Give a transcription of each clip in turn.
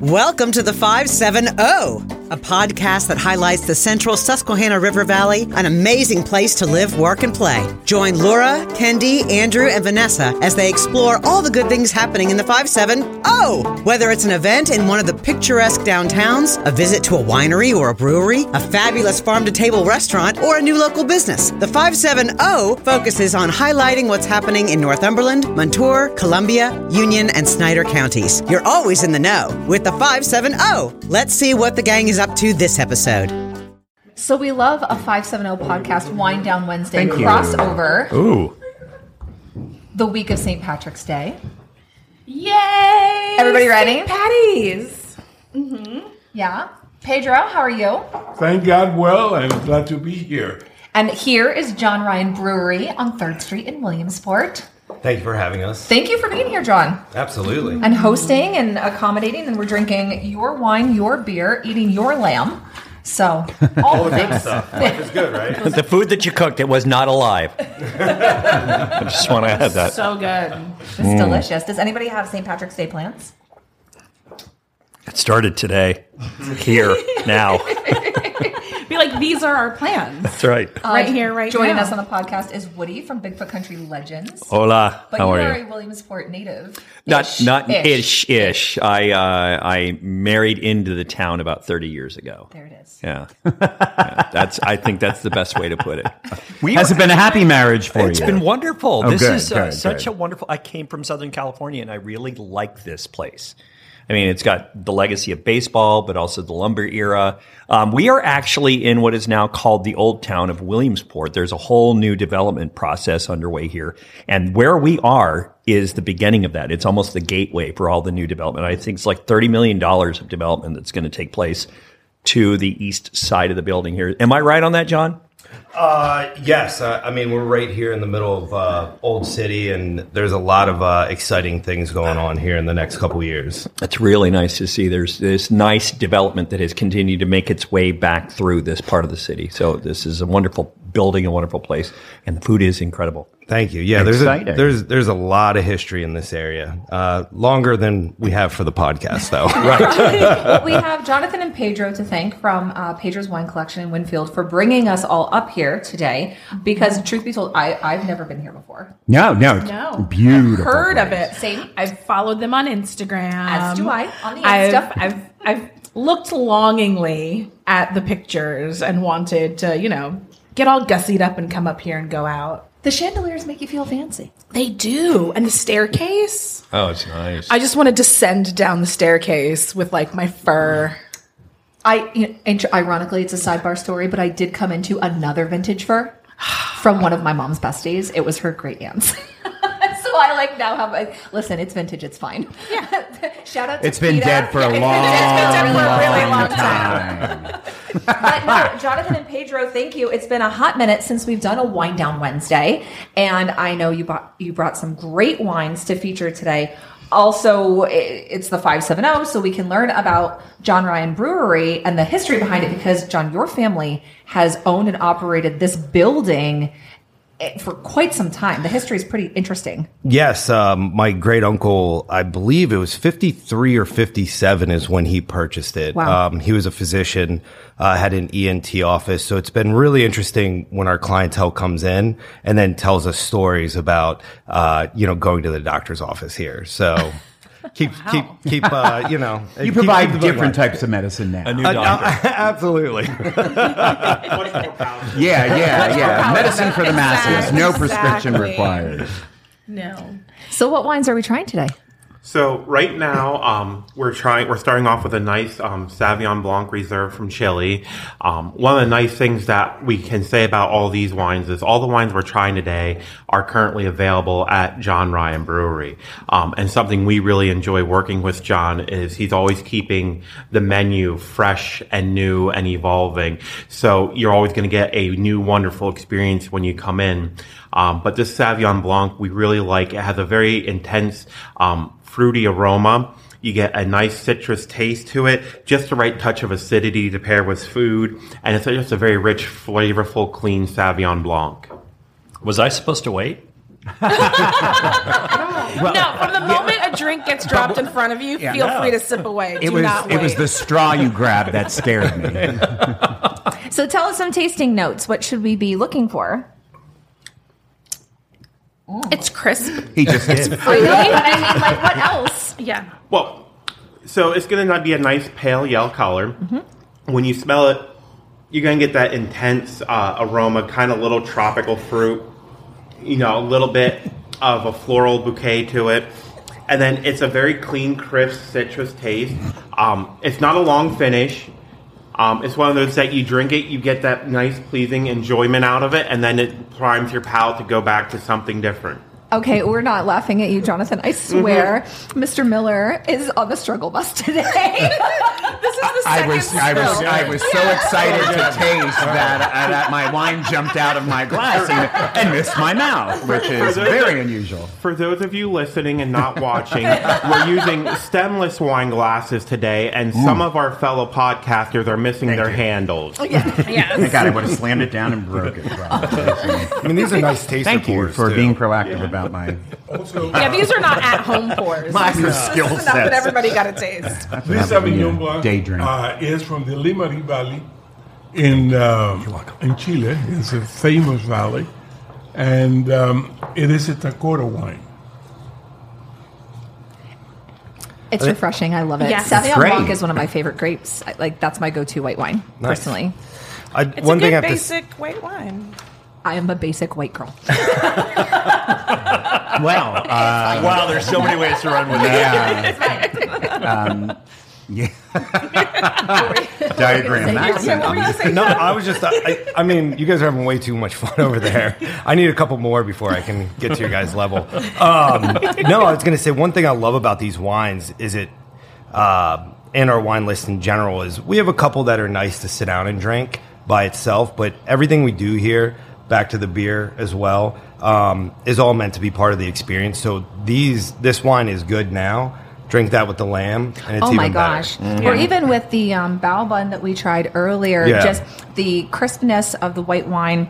Welcome to the 570, a podcast that highlights the central Susquehanna River Valley, an amazing place to live, work, and play. Join Laura, Kendi, Andrew, and Vanessa as they explore all the good things happening in the 570. Whether it's an event in one of the picturesque downtowns, a visit to a winery or a brewery, a fabulous farm to table restaurant, or a new local business, the 570 focuses on highlighting what's happening in Northumberland, Montour, Columbia, Union, and Snyder counties. You're always in the know with the 570. Let's see what the gang is up to this episode. So we love a 570 podcast Wind Down Wednesday Thank you. crossover Ooh. the week of St. Patrick's Day. Yay! Everybody ready? St. Patty's. Mm-hmm. Yeah. Pedro, how are you? Thank God, well, I'm glad to be here. And here is John Ryan Brewery on 3rd Street in Williamsport. Thank you for having us. Thank you for being here, John, Absolutely. and hosting and accommodating. And we're drinking your wine, your beer, eating your lamb. So, all the things. Life is good, right? The food that you cooked, it was not alive. I just want to add that. So good. It's Mm. delicious. Does anybody have St. Patrick's Day plans? It started today, here, now. Be like, these are our plans. That's right. right here, right Joining now. us on the podcast is Woody from Bigfoot Country Legends. Hola. But How you are are you? a Williamsport native. Not not Ish. ish ish. I uh, I married into the town about thirty years ago. There it is. Yeah. Yeah, that's. I think that's the best way to put it. We Has are- it been a happy marriage for It's you? It's been wonderful. Oh, this good, is uh, good, such a wonderful. I came from Southern California, and I really like this place. I mean, it's got the legacy of baseball, but also the lumber era. Um, we are actually in what is now called the old town of Williamsport. There's a whole new development process underway here, and where we are is the beginning of that. It's almost the gateway for all the new development. I think it's like thirty million dollars of development that's going to take place to the east side of the building here. Am I right on that, John? Uh, yes, uh, I mean we're right here in the middle of uh, Old City, and there's a lot of uh, exciting things going on here in the next couple years. It's really nice to see. There's this nice development that has continued to make its way back through this part of the city. So this is a wonderful building, a wonderful place, and the food is incredible. Thank you. Yeah, there's a, there's there's a lot of history in this area, uh, longer than we have for the podcast, though. well, we have Jonathan and Pedro to thank from uh, Pedro's Wine Collection in Winfield for bringing us all up here today. Because, mm-hmm. truth be told, I, I've never been here before. no, no, it's No. beautiful. Heard of it. Same. I've followed them on Instagram. As do I, on the I've, I've, I've looked longingly at the pictures and wanted to, you know, get all gussied up and come up here and go out. The chandeliers make you feel fancy. They do. And the staircase. Oh, it's nice. I just want to descend down the staircase with like my fur. I, you know, ironically, it's a sidebar story, but I did come into another vintage fur from one of my mom's besties. It was her great aunt's. so I like now have a listen. It's vintage. It's fine. Yeah. Shout out. to It's been PETA. dead for a Yeah, long, it's been dead for a really long long time. time. But no, Jonathan and Pedro, thank you. It's been a hot minute since we've done a wine down Wednesday, and I know you bought you brought some great wines to feature today. Also, it's the 570, so we can learn about John Ryan Brewery and the history behind it because, John, your family has owned and operated this building for quite some time. The history is pretty interesting. Yes, um, my great uncle, I believe it was 53 or 57 is when he purchased it. Wow. Um, he was a physician, uh, had an ENT office. So it's been really interesting when our clientele comes in and then tells us stories about, uh, you know, going to the doctor's office here. So keep, keep, keep, uh, you know, You keep- provide keep different alive. types of medicine now. a new Uh, doctor. no, absolutely. yeah, yeah, yeah. Medicine for the masses. No prescription Exactly. required. No. So, what wines are we trying today? So right now, um, we're trying. We're starting off with a nice um, Sauvignon Blanc Reserve from Chile. Um, one of the nice things that we can say about all these wines is all the wines we're trying today are currently available at John Ryan Brewery. Um, and something we really enjoy working with John is he's always keeping the menu fresh and new and evolving. So you're always going to get a new, wonderful experience when you come in. Um, but this Sauvignon Blanc, we really like. It has a very intense, um, fruity aroma. You get a nice citrus taste to it, just the right touch of acidity to pair with food, and it's just a very rich, flavorful, clean Sauvignon Blanc. Was I supposed to wait? well, no, from the moment a drink gets dropped in front of you, Yeah, feel no. free to sip away. It Do was not it was the straw you grabbed that scared me. So tell us some tasting notes. What should we be looking for? It's crisp. He just did. I know, but I mean, like, what else? Yeah. Well, so it's going to be a nice pale yellow color. When you smell it, you're going to get that intense uh, aroma, kind of little tropical fruit, you know, a little bit of a floral bouquet to it. And then it's a very clean, crisp citrus taste. Um, it's not a long finish. Um, it's one of those that you drink it, you get that nice, pleasing enjoyment out of it, and then it primes your palate to go back to something different. Okay, we're not laughing at you, Jonathan. I swear, Mr. Miller is on the struggle bus today. This is the I second was I was spill. I was so excited to taste that uh, that my wine jumped out of my glass and, and missed my mouth, which is very unusual. For those of you listening and not watching, we're using stemless wine glasses today, and some of our fellow podcasters are missing their you. handles. Thank Yes. God I would have slammed it down and broke it. probably. I mean, these are nice taste Thank you reports, for too. being proactive about my Also, Yeah, these are not at home pours. my This is skill enough that everybody got a taste. this That'd be a Sauvignon Blanc day drink. uh, is from the Limari Valley in uh, in Chile. It's a famous valley, and um, it is a Tacora wine. it's refreshing. I love it. Yes. Sauvignon Blanc is one of my favorite grapes. I, like that's my go-to white wine, Nice. personally. I, It's one a thing good I have to basic white wine. I am a basic white girl. well. Uh, Wow, there's so many ways to run with that. yeah. um, yeah. Diagram. That's Yeah, what were you gonna say? No, I was just. I, I mean, you guys are having way too much fun over there. I need a couple more before I can get to your guys' level. Um, no, I was going to say one thing I love about these wines is it, uh, and our wine list in general is we have a couple that are nice to sit down and drink by itself, but everything we do here, back to the beer as well, um, is all meant to be part of the experience. So these, this wine is good now. Drink that with the lamb, and it's oh even my better. gosh! Or even with the um, bao bun that we tried earlier, Yeah. just the crispness of the white wine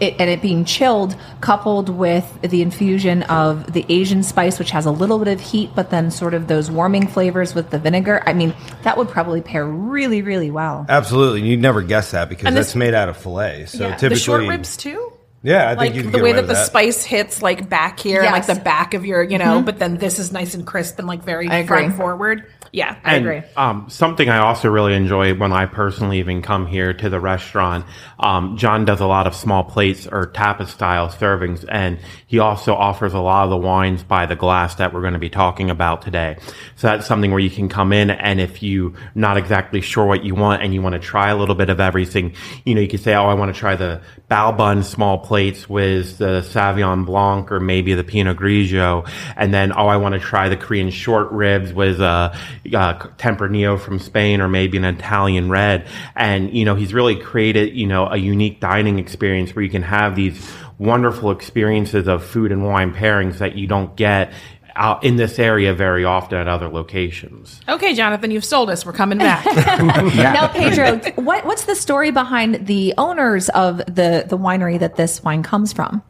it, and it being chilled, coupled with the infusion of the Asian spice, which has a little bit of heat, but then sort of those warming flavors with the vinegar. I mean, that would probably pair really, really well. Absolutely, you'd never guess that because And this- made out of filet. So Yeah. typically, the short ribs too. Yeah, I think Like you can the get way away that with the spice hits like back here, and like the back of your, you know, but then this is nice and crisp and like very I front agree. forward. Yeah, I And, agree. Um, something I also really enjoy when I personally even come here to the restaurant. Um, John does a lot of small plates or tapas style servings, and he also offers a lot of the wines by the glass that we're going to be talking about today. So that's something where you can come in, and if you not exactly sure what you want and you want to try a little bit of everything, you know, you can say, "Oh, I want to try the bao bun small plates with the Sauvignon Blanc or maybe the Pinot Grigio," and then, "Oh, I want to try the Korean short ribs with a, uh, Tempranillo from Spain or maybe an Italian red." And you know, he's really created, you know, a unique dining experience where you can have these wonderful experiences of food and wine pairings that you don't get out in this area very often at other locations. Okay, Jonathan, you've sold us. We're coming back. Now, Pedro, what, what's the story behind the owners of the, the winery that this wine comes from?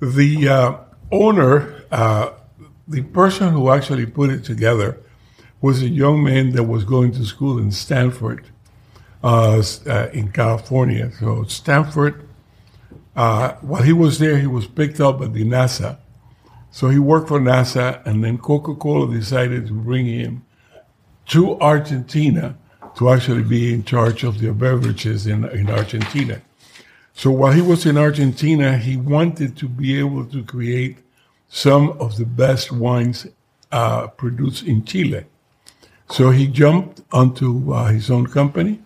The uh, owner, uh, the person who actually put it together, was a young man that was going to school in Stanford, uh, uh, in California. So Stanford, uh, while he was there, he was picked up by the NASA. So he worked for NASA, and then Coca-Cola decided to bring him to Argentina to actually be in charge of their beverages in, in Argentina. So while he was in Argentina, he wanted to be able to create some of the best wines uh, produced in Chile. So he jumped onto uh, his own company,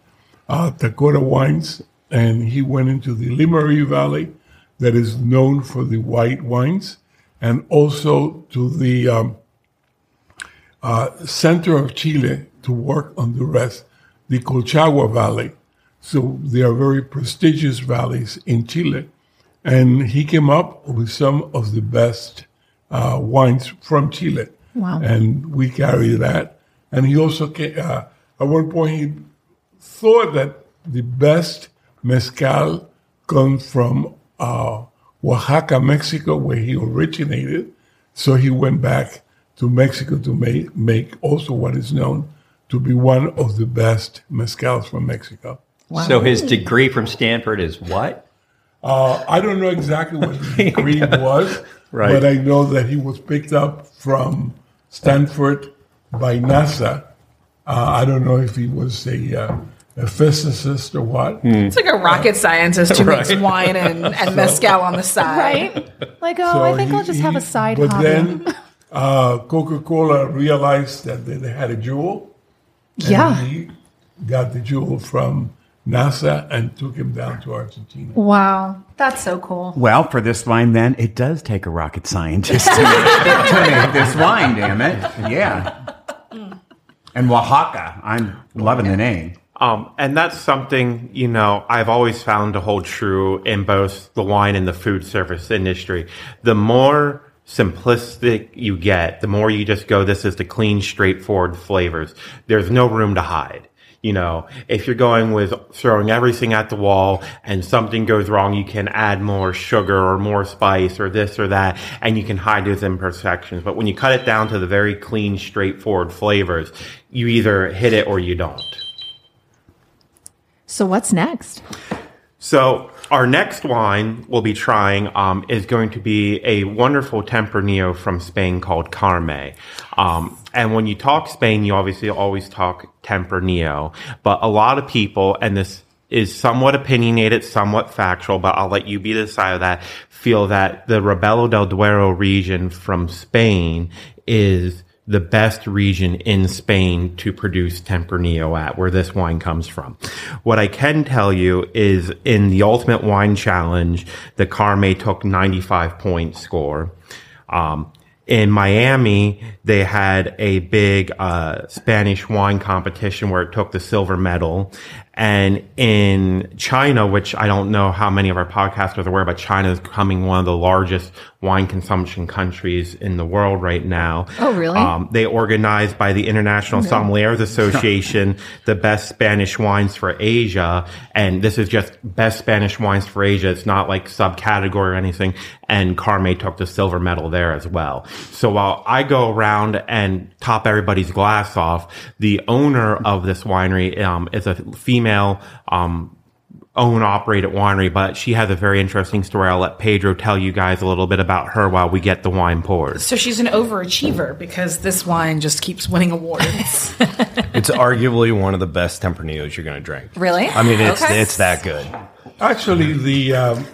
uh, Tacora Wines, and he went into the Limari Valley, that is known for the white wines, and also to the um, uh, center of Chile to work on the rest, the Colchagua Valley. So they are very prestigious valleys in Chile. And he came up with some of the best uh, wines from Chile. Wow. And we carry that. And he also, ca- uh, at one point, he thought that the best mezcal comes from uh, Oaxaca, Mexico, where he originated. So he went back to Mexico to make, make also what is known to be one of the best mezcals from Mexico. So his degree from Stanford is what? Uh, I don't know exactly what the degree was, Right. but I know that he was picked up from Stanford by NASA. Uh, I don't know if he was a, uh, a physicist or what. It's like a rocket scientist who makes Right. wine and, and mezcal on the side. Right? Like, oh, So I think he- I'll just have he- a side But hobby. then uh, Coca Cola realized that they, they had a jewel. and Yeah. He got the jewel from NASA and took him down to Argentina. wow. That's so cool. Well, for this wine, then it does take a rocket scientist to make, to make this wine. Damn it! Yeah. And Oaxaca, I'm loving the name. Um, and that's something, you know, I've always found to hold true in both the wine and the food service industry. The more simplistic you get, the more you just go, this is the clean, straightforward flavors. There's no room to hide. You know, if you're going with throwing everything at the wall and something goes wrong, you can add more sugar or more spice or this or that, and you can hide those imperfections. But when you cut it down to the very clean, straightforward flavors, you either hit it or you don't. So what's next? So our next wine we'll be trying um, is going to be a wonderful Tempranillo from Spain called Carme. Um, and when you talk Spain, you obviously always talk Tempranillo, but a lot of people, and this is somewhat opinionated, somewhat factual, but I'll let you be the side of that, feel that the Ribera del Duero region from Spain is the best region in Spain to produce Tempranillo at, where this wine comes from. What I can tell you is in the Ultimate Wine Challenge, the Carme took 95 point score. Um, in Miami, they had a big uh, Spanish wine competition where it took the silver medal. And in China, which I don't know how many of our podcasters are aware, but China is becoming one of the largest wine consumption countries in the world right now. Oh, really? Um, they organized by the International Sommeliers Association the best Spanish wines for Asia, and this is just best Spanish wines for Asia. It's not like subcategory or anything. And Carme took the silver medal there as well. So while I go around and top everybody's glass off, the owner of this winery um, is a female. Um, own operated winery, but she has a very interesting story. I'll let Pedro tell you guys a little bit about her while we get the wine poured. So she's an overachiever because this wine just keeps winning awards. It's arguably one of the best Tempranillos you're going to drink. Really? I mean, it's Okay. it's that good. Actually, the um,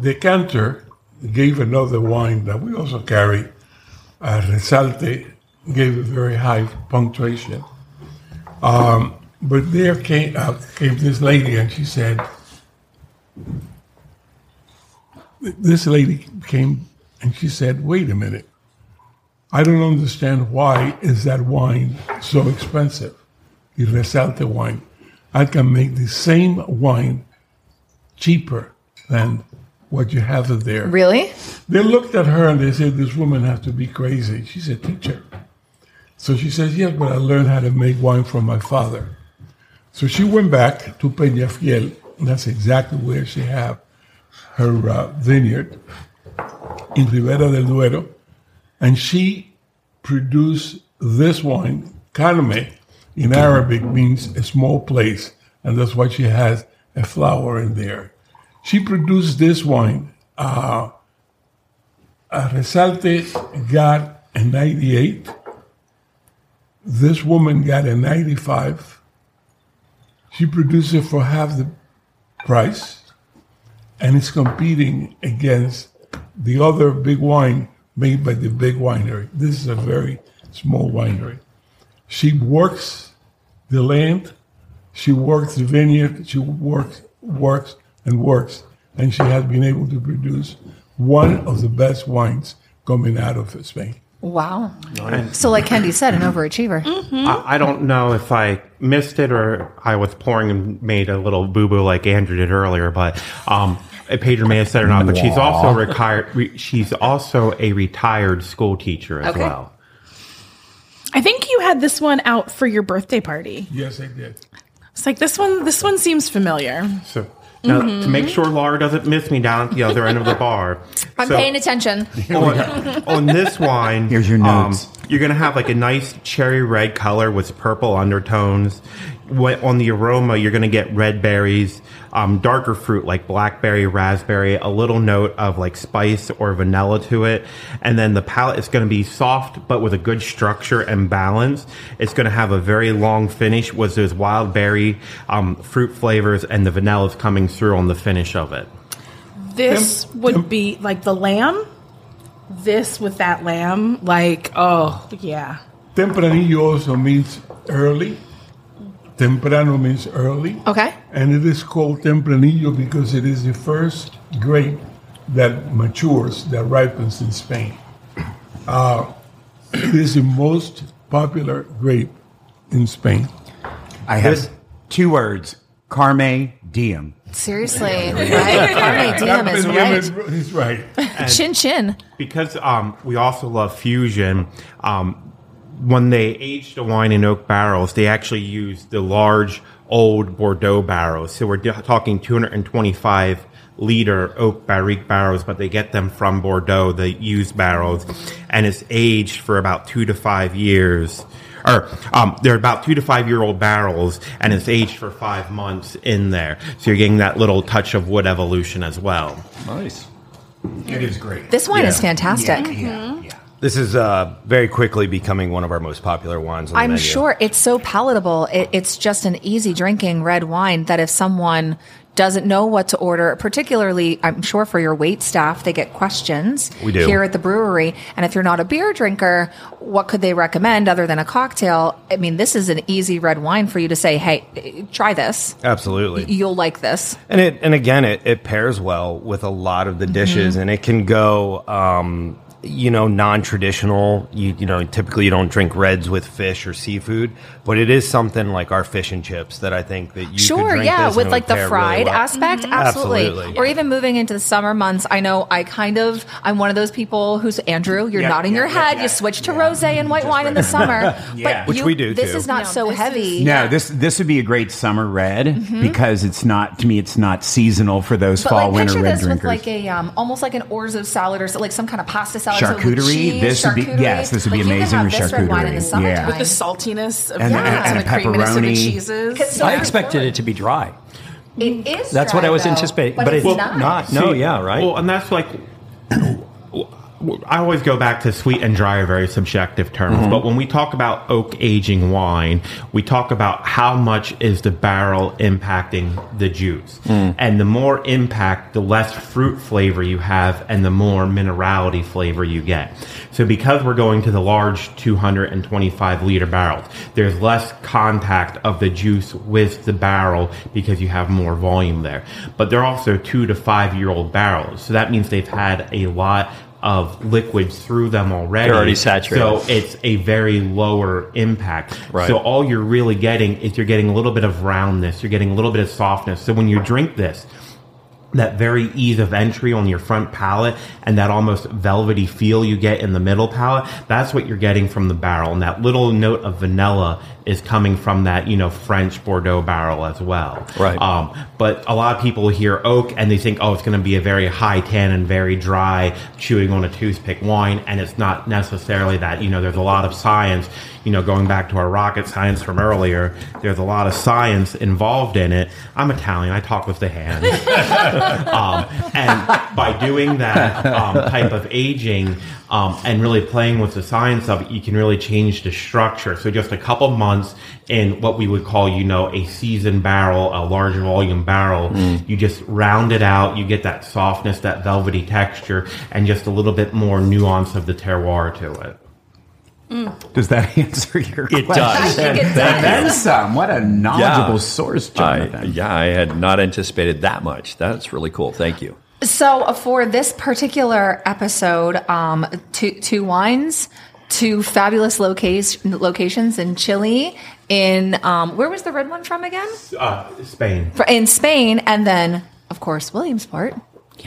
decanter gave another wine that we also carry. Uh, Resalte gave a very high punctuation. Um, but there came, uh, came this lady and she said, this lady came and she said, wait a minute. I don't understand why is that wine so expensive, the Resalte wine. I can make the same wine cheaper than what you have there. Really? They looked at her and they said, This woman has to be crazy. She's a teacher. So she says, Yes, but I learned how to make wine from my father. So she went back to Peñafiel. That's exactly where she have her uh, vineyard in Ribera del Duero. And she produced this wine, Carme, in Arabic means a small place. And that's why she has a flower in there. She produced this wine. Uh, Resalte got a 98. This woman got a 95. She produced it for half the price, and it's competing against the other big wine made by the big winery. This is a very small winery. She works the land, she works the vineyard, she works, works, and works, and she has been able to produce one of the best wines coming out of Spain. Wow. So, like Kendi said, an overachiever. I, I don't know if I missed it or I was pouring and made a little boo boo like Andrew did earlier, but um, Pedro may have said it or not. But she's also retired. Re, she's also a retired school teacher as Okay. well. I think you had this one out for your birthday party. Yes, I did. It's like this one. This one seems familiar. So, Now, Mm-hmm. to make sure Laura doesn't miss me down at the other end of the bar. I'm So- paying attention. on, on this wine, Here's your um, notes. you're going to have like a nice cherry red color with purple undertones. What, on the aroma, you're going to get red berries, um, darker fruit like blackberry, raspberry, a little note of like spice or vanilla to it. And then the palate is going to be soft, but with a good structure and balance. It's going to have a very long finish with those wild berry um, fruit flavors and the vanilla is coming through on the finish of it. This would be like the lamb. This with that lamb, like oh yeah. Tempranillo also means early. Temprano means early. Okay. And it is called Tempranillo because it is the first grape that matures, that ripens in Spain. Uh, it is the most popular grape in Spain. I have two words: Carme diem. Seriously, right? Carne diem is right. He's right. Chin chin. because um, we also love fusion. Um, when they aged the wine in oak barrels, they actually used the large old Bordeaux barrels. So we're d- talking 225 liter oak barrique barrels, but they get them from Bordeaux, the used barrels, and it's aged for about two to five years. Or um, they're about two to five year old barrels, and it's aged for five months in there. So you're getting that little touch of wood evolution as well. Nice. It is great. This wine is fantastic. Yeah, yeah. This is uh, very quickly becoming one of our most popular wines. On I'm menu. sure it's so palatable. It, it's just an easy drinking red wine that if someone doesn't know what to order, particularly, I'm sure for your wait staff, they get questions We do. here at the brewery. And if you're not a beer drinker, what could they recommend other than a cocktail? I mean, this is an easy red wine for you to say, hey, try this. Absolutely. You'll like this. And it and again it, it pairs well with a lot of the dishes and it can go um, you know non-traditional you you know typically you don't drink reds with fish or seafood but it is something like our fish and chips that I think that you could Sure, drink yeah, this with like the pair really fried well. aspect, mm-hmm. absolutely. Absolutely. Or even moving into the summer months. I know I kind of I'm one of those people who's Andrew. You're Yeah, nodding yeah, your yeah, head. yeah, you switch to yeah. rosé and mm-hmm. white wine in the summer, Yeah. but Which you- we do, This too. is not No, so heavy. is- No, this this would be a great summer red mm-hmm. because it's not to me. It's not seasonal for those But fall like winter picture red drinkers. with like a um, almost like an orzo salad or so, like some kind of pasta salad. so Charcuterie? cheese, This would be- yes, this would be Like, you amazing with this red wine in the charcuterie. summertime. Yeah. With the saltiness of And- and- and, and the creaminess of the pepperoni. cheeses. So I Yeah. expected it to be dry. It is. That's dry, what I was though, anticipating, but, but it's, it's not. not. No, yeah, right. Well, and that's like. I always go back to sweet and dry are very subjective terms, Mm-hmm. but when we talk about oak aging wine, we talk about how much is the barrel impacting the juice. Mm. And the more impact, the less fruit flavor you have and the more minerality flavor you get. So because we're going to the large 225 liter barrels, there's less contact of the juice with the barrel because you have more volume there. But they're also two to five year old barrels. So that means they've had a lot of liquids through them already. They're already saturated. So it's a very lower impact. Right. So all you're really getting is you're getting a little bit of roundness, you're getting a little bit of softness. So when you drink this, that very ease of entry on your front palate and that almost velvety feel you get in the middle palate, that's what you're getting from the barrel. And that little note of vanilla is coming from that, you know, French Bordeaux barrel as well. Right. Um, but a lot of people hear oak and they think, oh, it's going to be a very high tannin, very dry, chewing on a toothpick wine. And it's not necessarily that. You know, there's a lot of science, you know, going back to our rocket science from earlier, there's a lot of science involved in it. I'm Italian. I talk with the hands. um, and by doing that um, type of aging um, and really playing with the science of it, you can really change the structure. So just a couple months in what we would call, you know, a seasoned barrel, a large volume barrel, you just round it out. You get that softness, that velvety texture, and just a little bit more nuance of the terroir to it. Does that answer your It question? does. I think it And does. then some. What a knowledgeable source, I, yeah, I had not anticipated that much. That's really cool. Thank you. So uh, for this particular episode, um, two, two wines, two fabulous location, locations in Chile. In um, where was the red one from again? Uh, Spain. For- In Spain, and then of course Williamsport.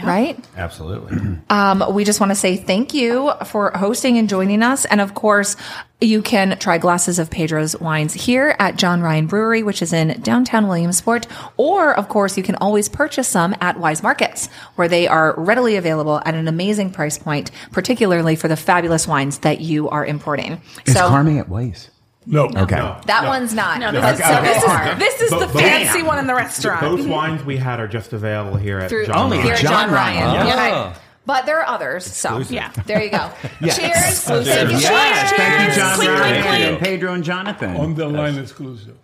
Right? Absolutely. Um, we just want to say thank you for hosting and joining us. And of course, you can try glasses of Pedro's wines here at John Ryan Brewery, which is in downtown Williamsport. Or, of course, you can always purchase some at Weis Markets, where they are readily available at an amazing price point, particularly for the fabulous wines that you are importing. Is so Carme at Weis? No. Okay. that one's not. No, this That's is, so this far. is, this is But- the but- fancy one in the restaurant. Both wines we had are just available here at Through John Only Ryan. here at John John Ryan. Ryan. Yeah. Ah. But there are others. So Yeah. there you go. Yes. Cheers. Cheers. Cheers. Yes, thank you, John Clink, clink, Ryan, and Pedro and Jonathan. On the line exclusive.